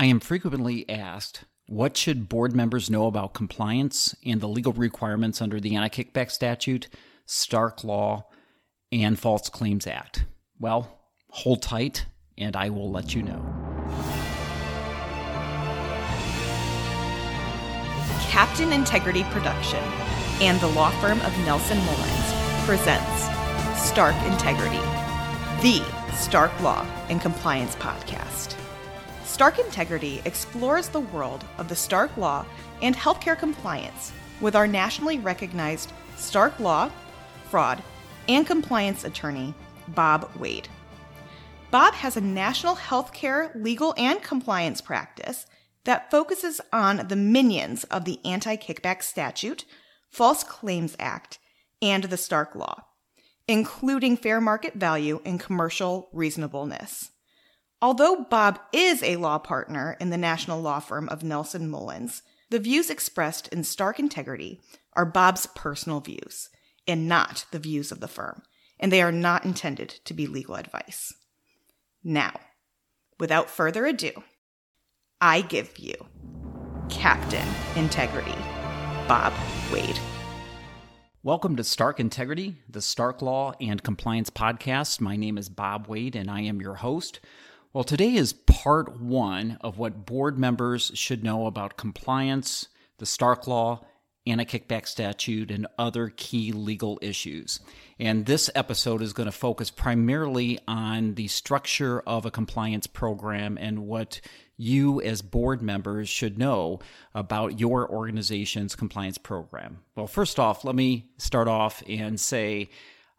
I am frequently asked, what should board members know about compliance and the legal requirements under the Anti Kickback Statute, Stark Law, and False Claims Act? Well, hold tight and I will let you know. Captain Integrity Production and the law firm of Nelson Mullins presents Stark Integrity, the Stark Law and Compliance podcast. Stark Integrity explores the world of the Stark Law and healthcare compliance with our nationally recognized Stark Law, Fraud, and Compliance attorney, Bob Wade. Bob has a national healthcare legal and compliance practice that focuses on the minions of the Anti Kickback Statute, False Claims Act, and the Stark Law, including fair market value and commercial reasonableness. Although Bob is a law partner in the national law firm of Nelson Mullins, the views expressed in Stark Integrity are Bob's personal views and not the views of the firm, and they are not intended to be legal advice. Now, without further ado, I give you Captain Integrity, Bob Wade. Welcome to Stark Integrity, the Stark Law and Compliance Podcast. My name is Bob Wade, and I am your host. Well, today is part one of what board members should know about compliance, the Stark Law, anti kickback statute, and other key legal issues. And this episode is going to focus primarily on the structure of a compliance program and what you, as board members, should know about your organization's compliance program. Well, first off, let me start off and say,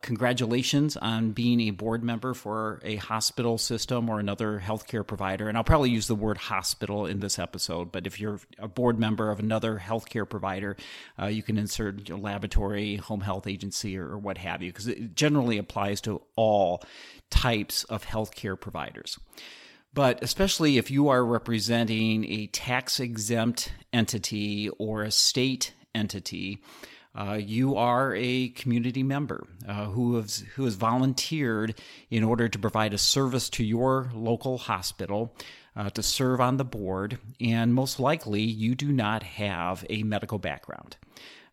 congratulations on being a board member for a hospital system or another healthcare provider. And I'll probably use the word hospital in this episode, but if you're a board member of another healthcare provider, uh, you can insert your laboratory, home health agency, or, or what have you, because it generally applies to all types of healthcare providers. But especially if you are representing a tax exempt entity or a state entity, uh, you are a community member uh, who has who has volunteered in order to provide a service to your local hospital. Uh, to serve on the board, and most likely you do not have a medical background.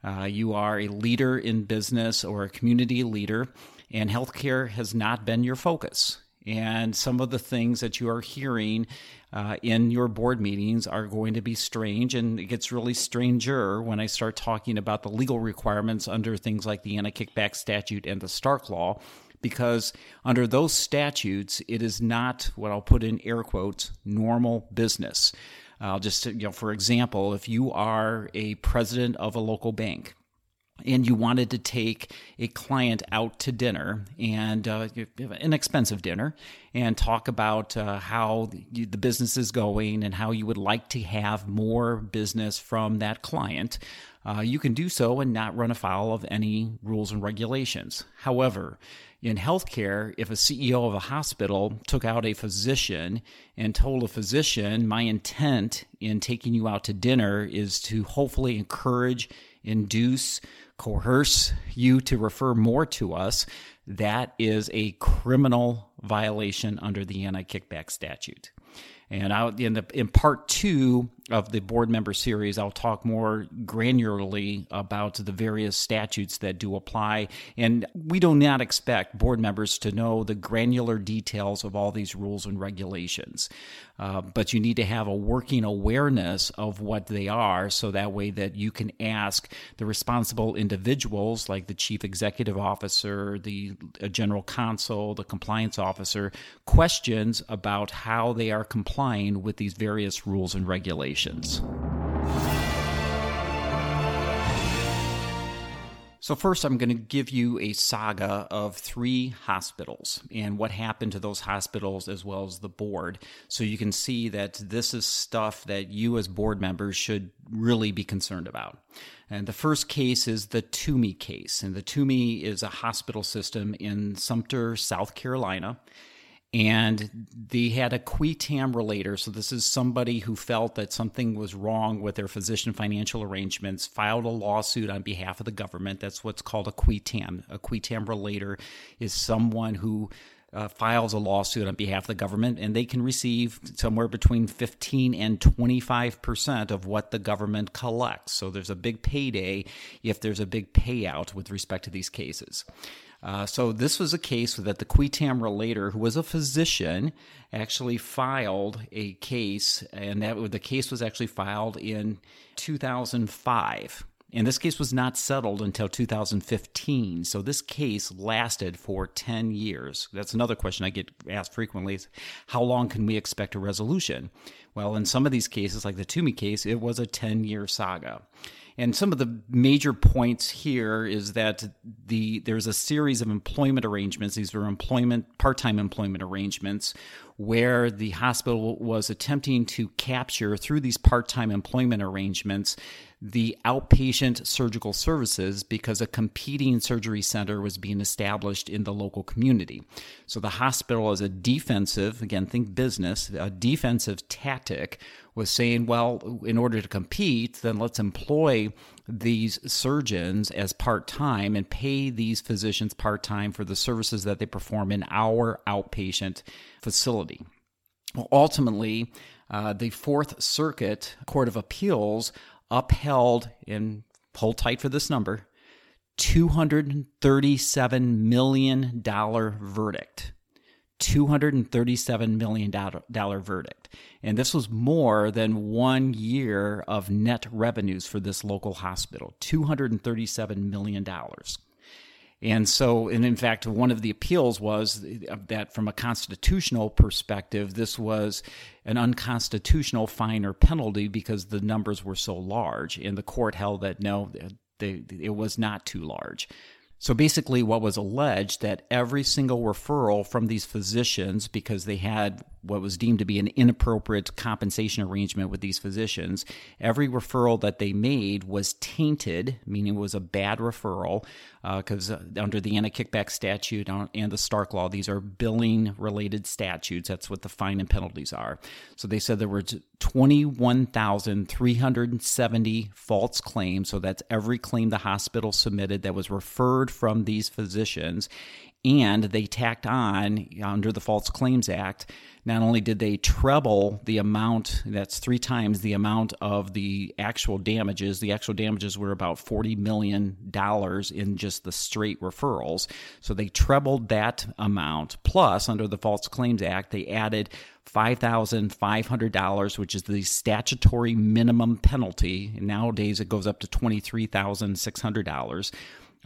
Uh, you are a leader in business or a community leader, and healthcare has not been your focus. And some of the things that you are hearing uh, in your board meetings are going to be strange. And it gets really stranger when I start talking about the legal requirements under things like the anti kickback statute and the Stark Law. Because under those statutes, it is not what I'll put in air quotes normal business. I'll just, you know, for example, if you are a president of a local bank, and you wanted to take a client out to dinner and uh, an expensive dinner and talk about uh, how the business is going and how you would like to have more business from that client, uh, you can do so and not run afoul of any rules and regulations. However, in healthcare, if a CEO of a hospital took out a physician and told a physician, My intent in taking you out to dinner is to hopefully encourage, induce, coerce you to refer more to us, that is a criminal violation under the anti kickback statute. And I, in, the, in part two of the board member series, I'll talk more granularly about the various statutes that do apply. And we do not expect board members to know the granular details of all these rules and regulations. Uh, but you need to have a working awareness of what they are so that way that you can ask the responsible individuals like the chief executive officer the uh, general counsel the compliance officer questions about how they are complying with these various rules and regulations So, first, I'm going to give you a saga of three hospitals and what happened to those hospitals as well as the board. So, you can see that this is stuff that you, as board members, should really be concerned about. And the first case is the Tuomey case. And the Tuomey is a hospital system in Sumter, South Carolina and they had a qui tam relator. So this is somebody who felt that something was wrong with their physician financial arrangements, filed a lawsuit on behalf of the government. That's what's called a qui tam. A qui tam relator is someone who uh, files a lawsuit on behalf of the government, and they can receive somewhere between 15 and 25 percent of what the government collects. So there's a big payday if there's a big payout with respect to these cases. Uh, so this was a case that the qui tam relator, who was a physician, actually filed a case, and that the case was actually filed in 2005. And this case was not settled until 2015. So this case lasted for 10 years. That's another question I get asked frequently is how long can we expect a resolution? Well, in some of these cases, like the Tuomey case, it was a 10 year saga. And some of the major points here is that the there's a series of employment arrangements. These were employment part-time employment arrangements where the hospital was attempting to capture through these part-time employment arrangements the outpatient surgical services because a competing surgery center was being established in the local community. So the hospital, is a defensive, again, think business, a defensive tactic, was saying, well, in order to compete, then let's employ these surgeons as part time and pay these physicians part time for the services that they perform in our outpatient facility. Well, ultimately, uh, the Fourth Circuit Court of Appeals upheld, and hold tight for this number, $237 million verdict. $237 million verdict. And this was more than one year of net revenues for this local hospital $237 million. And so, and in fact, one of the appeals was that from a constitutional perspective, this was an unconstitutional fine or penalty because the numbers were so large. And the court held that no, they, it was not too large. So basically, what was alleged that every single referral from these physicians, because they had what was deemed to be an inappropriate compensation arrangement with these physicians, every referral that they made was tainted, meaning it was a bad referral, because uh, uh, under the anti kickback statute and the Stark law, these are billing related statutes. That's what the fine and penalties are. So they said there were 21,370 false claims. So that's every claim the hospital submitted that was referred from these physicians. And they tacked on, under the False Claims Act, not only did they treble the amount, that's three times the amount of the actual damages, the actual damages were about $40 million in just the straight referrals. So they trebled that amount. Plus, under the False Claims Act, they added $5,500, which is the statutory minimum penalty. Nowadays, it goes up to $23,600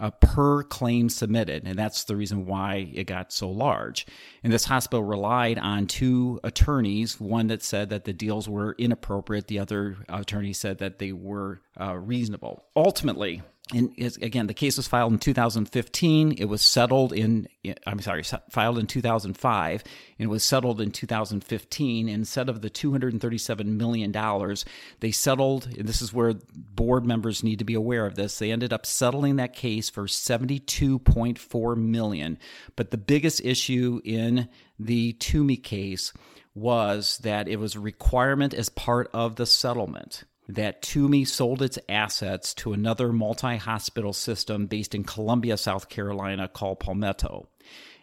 uh, per claim submitted. And that's the reason why it got so large. And this hospital relied on two attorneys one that said that the deals were inappropriate, the other attorney said that they were uh, reasonable. Ultimately, and again, the case was filed in 2015. It was settled in, I'm sorry, filed in 2005 and it was settled in 2015. Instead of the $237 million, they settled, and this is where board members need to be aware of this. They ended up settling that case for 72.4 million. But the biggest issue in the Tuomey case was that it was a requirement as part of the settlement that Tuomey sold its assets to another multi hospital system based in Columbia, South Carolina called Palmetto.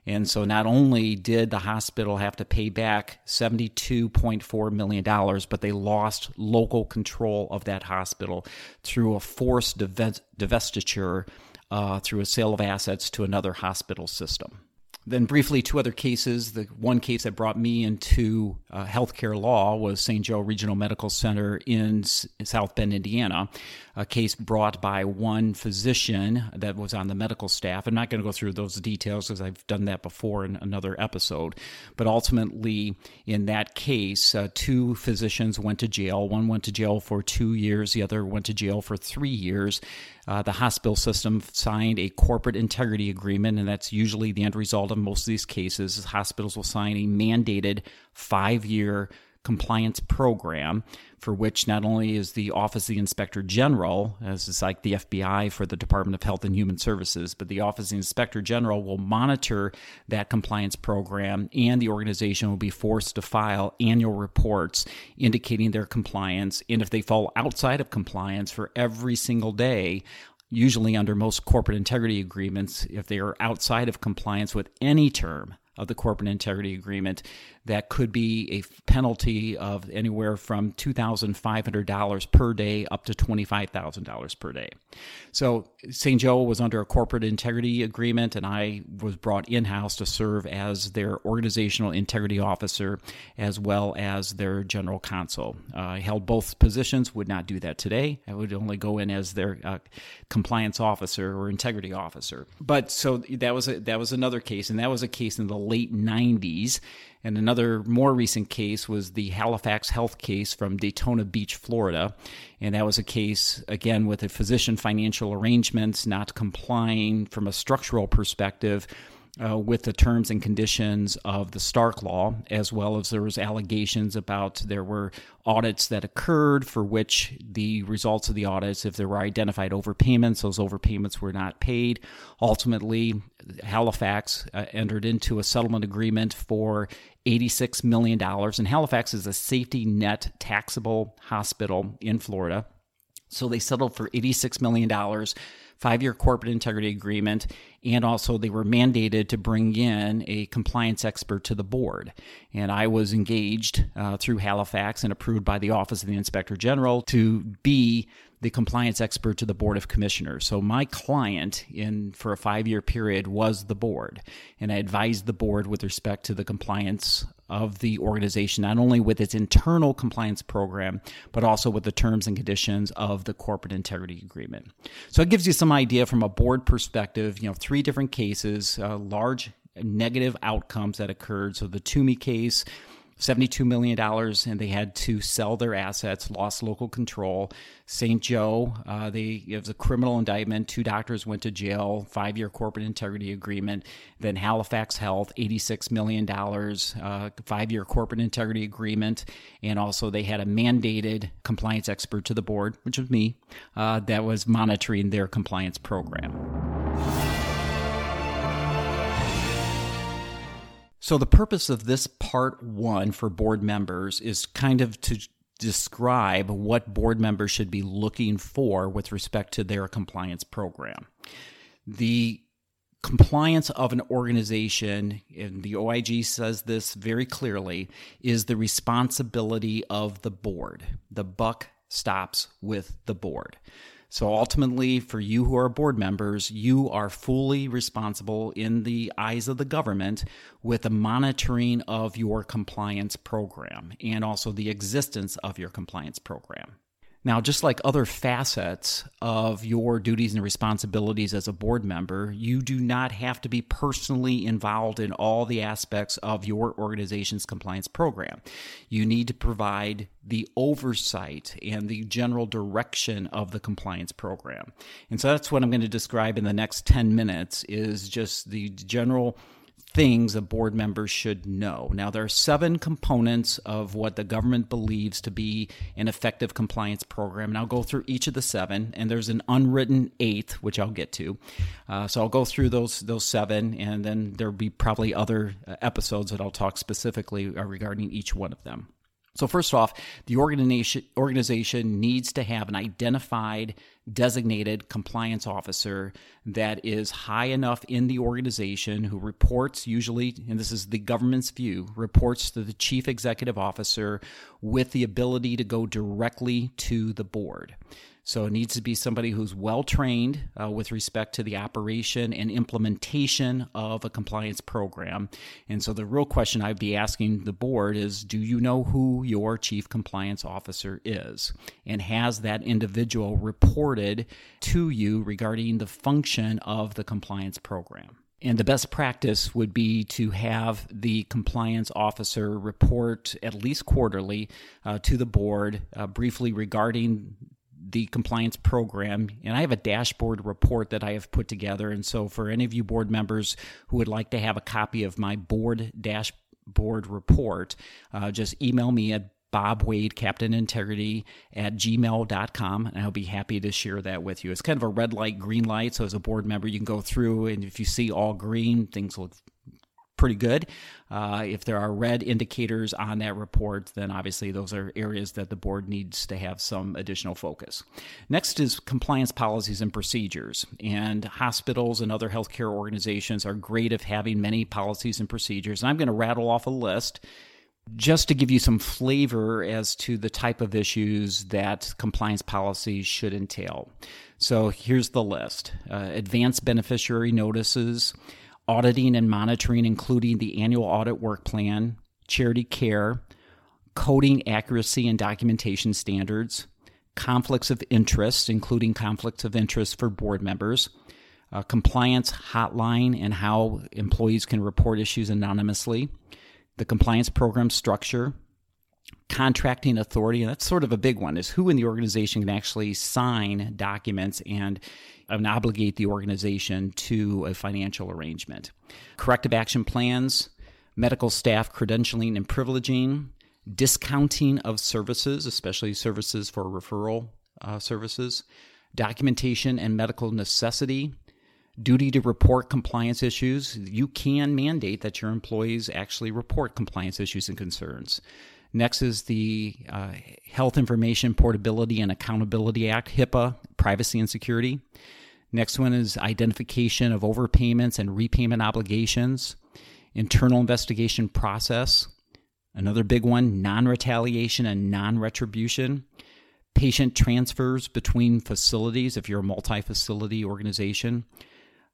And so not only did the hospital have to pay back $72.4 million, but they lost local control of that hospital through a forced divestiture uh, through a sale of assets to another hospital system. Then, briefly, two other cases. The one case that brought me into uh, healthcare law was St. Joe Regional Medical Center in S- South Bend, Indiana, a case brought by one physician that was on the medical staff. I'm not going to go through those details because I've done that before in another episode. But ultimately, in that case, uh, two physicians went to jail. One went to jail for two years, the other went to jail for three years. Uh, the hospital system signed a corporate integrity agreement, and that's usually the end result of most of these cases. Hospitals will sign a mandated five year compliance program for which not only is the Office of the Inspector General, as is like the FBI for the Department of Health and Human Services, but the Office of the Inspector General will monitor that compliance program and the organization will be forced to file annual reports indicating their compliance. And if they fall outside of compliance for every single day, usually under most corporate integrity agreements, if they are outside of compliance with any term of the corporate integrity agreement, that could be a penalty of anywhere from $2,500 per day up to $25,000 per day. So St. Joe was under a corporate integrity agreement, and I was brought in house to serve as their organizational integrity officer as well as their general counsel. Uh, I held both positions, would not do that today. I would only go in as their uh, compliance officer or integrity officer. But so that was a, that was another case, and that was a case in the late 90s. And another more recent case was the Halifax Health case from Daytona Beach, Florida. And that was a case, again, with a physician financial arrangements not complying from a structural perspective uh, with the terms and conditions of the Stark Law, as well as there was allegations about there were audits that occurred for which the results of the audits, if there were identified overpayments, those overpayments were not paid. Ultimately, Halifax uh, entered into a settlement agreement for $86 million, and Halifax is a safety net taxable hospital in Florida. So they settled for $86 million five year corporate integrity agreement, and also they were mandated to bring in a compliance expert to the board. And I was engaged uh, through Halifax and approved by the Office of the Inspector General to be the compliance expert to the board of commissioners. So my client in for a 5-year period was the board and I advised the board with respect to the compliance of the organization not only with its internal compliance program but also with the terms and conditions of the corporate integrity agreement. So it gives you some idea from a board perspective, you know, three different cases, uh, large negative outcomes that occurred. So the Tuomey case $72 million and they had to sell their assets, lost local control. St. Joe, uh, they, it was a criminal indictment. Two doctors went to jail, five year corporate integrity agreement. Then Halifax Health, $86 million, uh, five year corporate integrity agreement. And also they had a mandated compliance expert to the board, which was me, uh, that was monitoring their compliance program. So, the purpose of this part one for board members is kind of to describe what board members should be looking for with respect to their compliance program. The compliance of an organization, and the OIG says this very clearly, is the responsibility of the board. The buck stops with the board. So ultimately, for you who are board members, you are fully responsible in the eyes of the government with the monitoring of your compliance program and also the existence of your compliance program. Now, just like other facets of your duties and responsibilities as a board member, you do not have to be personally involved in all the aspects of your organization's compliance program. You need to provide the oversight and the general direction of the compliance program. And so that's what I'm going to describe in the next 10 minutes is just the general things a board member should know. Now, there are seven components of what the government believes to be an effective compliance program, and I'll go through each of the seven. And there's an unwritten eighth, which I'll get to. Uh, so I'll go through those those seven, and then there'll be probably other uh, episodes that I'll talk specifically uh, regarding each one of them. So, first off, the organization, organization needs to have an identified, designated compliance officer that is high enough in the organization who reports, usually, and this is the government's view, reports to the chief executive officer with the ability to go directly to the board. So it needs to be somebody who's well trained uh, with respect to the operation and implementation of a compliance program. And so the real question I'd be asking the board is do you know who your chief compliance officer is? And has that individual reported to you regarding the function of the compliance program? And the best practice would be to have the compliance officer report at least quarterly uh, to the board uh, briefly regarding the compliance program. And I have a dashboard report that I have put together. And so, for any of you board members who would like to have a copy of my board dashboard report, uh, just email me at Bob Wade, Captain Integrity at gmail.com, and I'll be happy to share that with you. It's kind of a red light, green light. So, as a board member, you can go through, and if you see all green, things look pretty good. Uh, if there are red indicators on that report, then obviously those are areas that the board needs to have some additional focus. Next is compliance policies and procedures. And hospitals and other healthcare organizations are great at having many policies and procedures. And I'm going to rattle off a list just to give you some flavor as to the type of issues that compliance policies should entail. So here's the list uh, advanced beneficiary notices, auditing and monitoring, including the annual audit work plan, charity care, coding accuracy and documentation standards, conflicts of interest, including conflicts of interest for board members, a compliance hotline and how employees can report issues anonymously, the compliance program structure, contracting authority, and that's sort of a big one, is who in the organization can actually sign documents and, and obligate the organization to a financial arrangement. Corrective action plans, medical staff credentialing and privileging, discounting of services, especially services for referral uh, services, documentation and medical necessity, duty to report compliance issues. You can mandate that your employees actually report compliance issues and concerns. Next is the uh, Health Information Portability and Accountability Act, HIPAA, privacy and security. Next one is identification of overpayments and repayment obligations, internal investigation process. Another big one, non retaliation and non retribution. Patient transfers between facilities if you're a multi facility organization.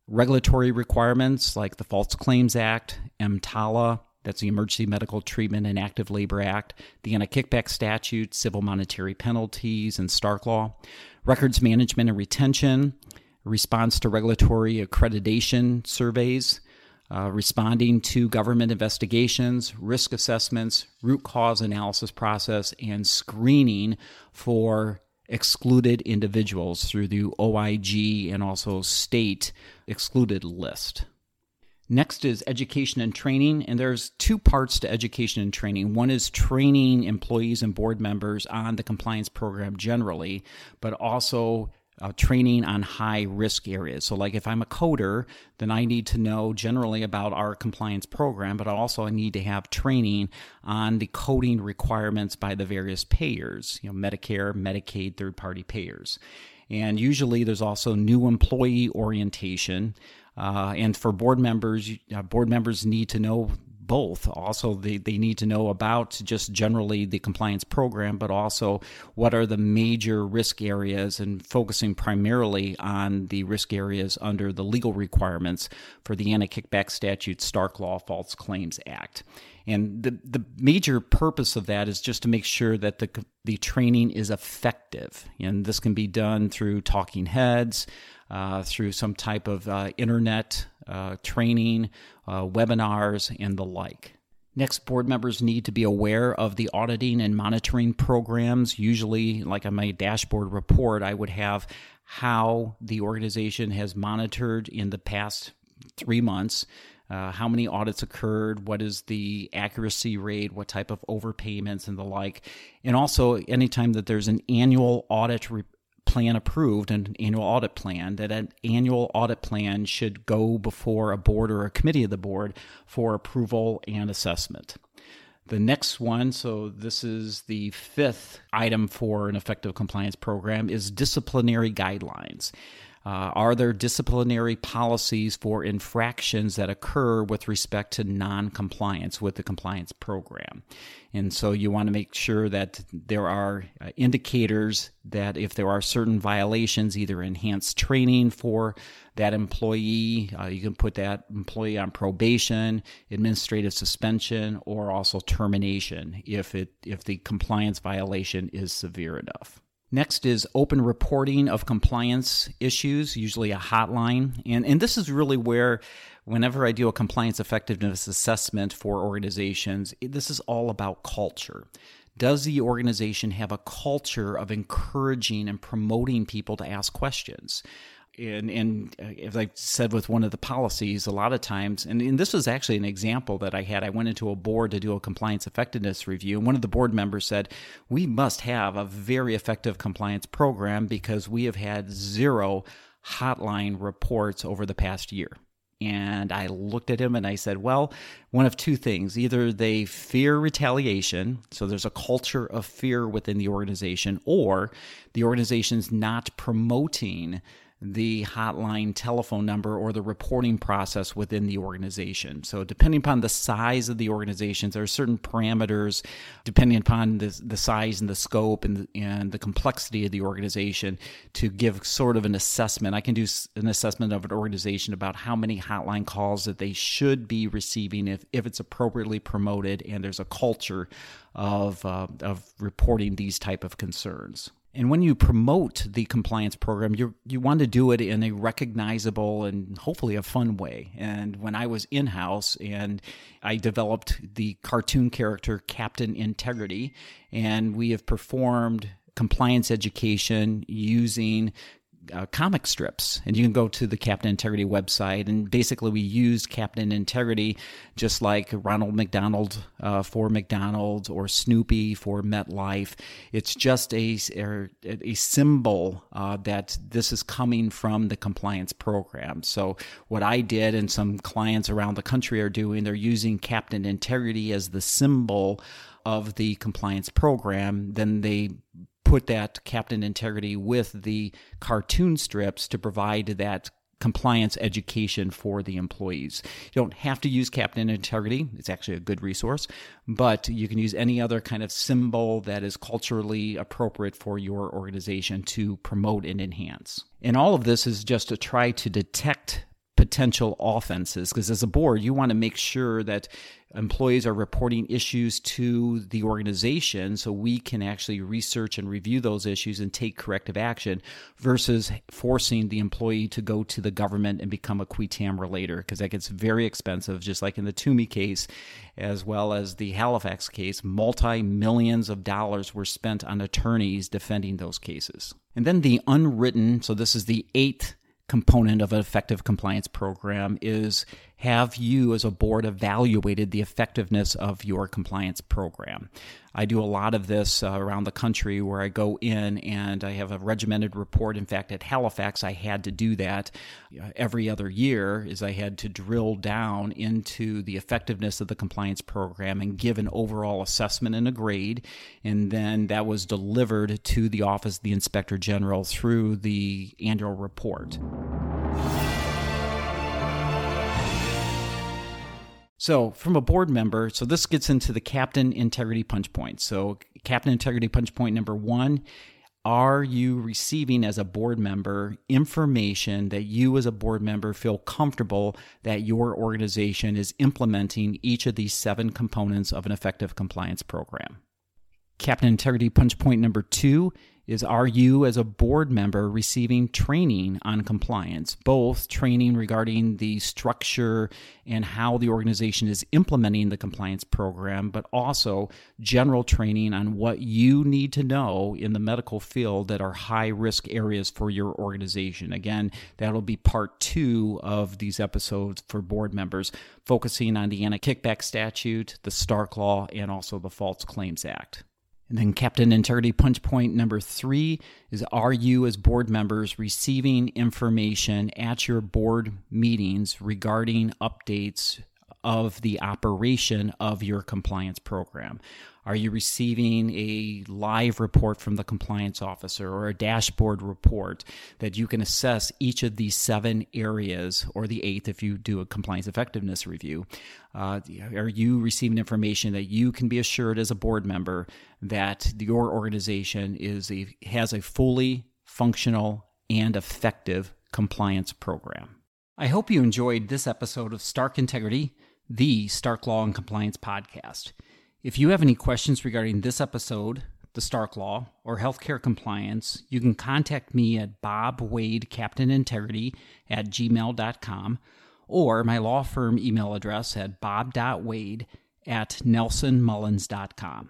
Regulatory requirements like the False Claims Act, EMTALA, that's the Emergency Medical Treatment and Active Labor Act, the Anti Kickback Statute, Civil Monetary Penalties, and Stark Law, records management and retention, response to regulatory accreditation surveys, uh, responding to government investigations, risk assessments, root cause analysis process, and screening for excluded individuals through the OIG and also state excluded list. Next is education and training, and there's two parts to education and training. One is training employees and board members on the compliance program generally, but also uh, training on high risk areas. So, like if I'm a coder, then I need to know generally about our compliance program, but also I need to have training on the coding requirements by the various payers, you know, Medicare, Medicaid, third party payers. And usually there's also new employee orientation. Uh, and for board members, uh, board members need to know both. Also, they, they need to know about just generally the compliance program, but also what are the major risk areas and focusing primarily on the risk areas under the legal requirements for the Anti Kickback Statute, Stark Law, False Claims Act. And the, the major purpose of that is just to make sure that the, the training is effective. And this can be done through talking heads, through some type of uh, internet uh, training, uh, webinars, and the like. Next, board members need to be aware of the auditing and monitoring programs. Usually, like on my dashboard report, I would have how the organization has monitored in the past three months. Uh, how many audits occurred, what is the accuracy rate, what type of overpayments, and the like. And also, anytime that there's an annual audit re- plan approved, an annual audit plan, that an annual audit plan should go before a board or a committee of the board for approval and assessment. The next one, so this is the fifth item for an effective compliance program, is disciplinary guidelines. Uh, are there disciplinary policies for infractions that occur with respect to non compliance with the compliance program? And so you want to make sure that there are uh, indicators that if there are certain violations, either enhanced training for that employee, uh, you can put that employee on probation, administrative suspension, or also termination if it if the compliance violation is severe enough. Next is open reporting of compliance issues, usually a hotline. And, and this is really where, whenever I do a compliance effectiveness assessment for organizations, this is all about culture. Does the organization have a culture of encouraging and promoting people to ask questions? And and uh, as I said with one of the policies, a lot of times, and, and, this was actually an example that I had. I went into a board to do a compliance effectiveness review, and one of the board members said, "We must have a very effective compliance program because we have had zero hotline reports over the past year." And I looked at him and I said, well, one of two things. Either they fear retaliation, so there's a culture of fear within the organization, or the organization's not promoting the hotline telephone number or the reporting process within the organization. So, depending upon the size of the organizations, there are certain parameters depending upon the, the size and the scope and the, and the complexity of the organization to give sort of an assessment. I can do an assessment of an organization about how many hotline calls that they should be receiving if, if it's appropriately promoted and there's a culture of, uh, of reporting these type of concerns. And when you promote the compliance program, you you want to do it in a recognizable and hopefully a fun way. And when I was in house and I developed the cartoon character Captain Integrity, and we have performed compliance education using uh, comic strips, and you can go to the Captain Integrity website. And basically, we used Captain Integrity just like Ronald McDonald uh, for McDonald's or Snoopy for MetLife. It's just a a symbol uh, that this is coming from the compliance program. So what I did, and some clients around the country are doing, they're using Captain Integrity as the symbol of the compliance program. Then they put that captain integrity with the cartoon strips to provide that compliance education for the employees. You don't have to use Captain Integrity, it's actually a good resource, but you can use any other kind of symbol that is culturally appropriate for your organization to promote and enhance. And all of this is just to try to detect potential offenses because as a board you want to make sure that employees are reporting issues to the organization so we can actually research and review those issues and take corrective action versus forcing the employee to go to the government and become a qui tam relator because that gets very expensive just like in the Tuomey case as well as the Halifax case. Multi millions of dollars were spent on attorneys defending those cases. And then the unwritten so this is the eighth component of an effective compliance program is have you as a board evaluated the effectiveness of your compliance program? I do a lot of this uh, around the country where I go in and I have a regimented report. In fact, at Halifax, I had to do that uh, every other year is I had to drill down into the effectiveness of the compliance program and give an overall assessment and a grade. And then that was delivered to the Office of the Inspector General through the annual report. So, from a board member, so this gets into the captain integrity punch point. So, captain integrity punch point number one are you receiving as a board member information that you as a board member feel comfortable that your organization is implementing each of these seven components of an effective compliance program? Captain integrity punch point number two is are you as a board member receiving training on compliance both training regarding the structure and how the organization is implementing the compliance program but also general training on what you need to know in the medical field that are high risk areas for your organization? Again that'll be part 2 of these episodes for board members focusing on the anti-kickback statute the stark law and also the false claims act and then Captain Integrity Punch Point number three is Are you, as board members, receiving information at your board meetings regarding updates of the operation of your compliance program? Are you receiving a live report from the compliance officer or a dashboard report that you can assess each of these seven areas, or the eighth if you do a compliance effectiveness review? Uh, are you receiving information that you can be assured as a board member that your organization is a, has a fully functional and effective compliance program? I hope you enjoyed this episode of Stark Integrity, the Stark Law and Compliance podcast. If you have any questions regarding this episode, the Stark Law, or healthcare compliance, you can contact me at Bob Wade Captain Integrity at gmail.com or my law firm email address at bob.wade at nelsonmullins.com.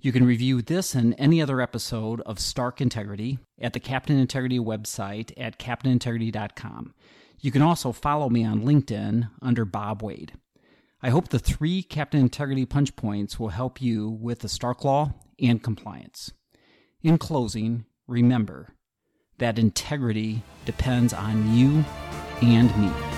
You can review this and any other episode of Stark Integrity at the Captain Integrity website at captainintegrity.com. You can also follow me on LinkedIn under Bob Wade. I hope the three Captain Integrity punch points will help you with the Stark Law and compliance. In closing, remember that integrity depends on you and me.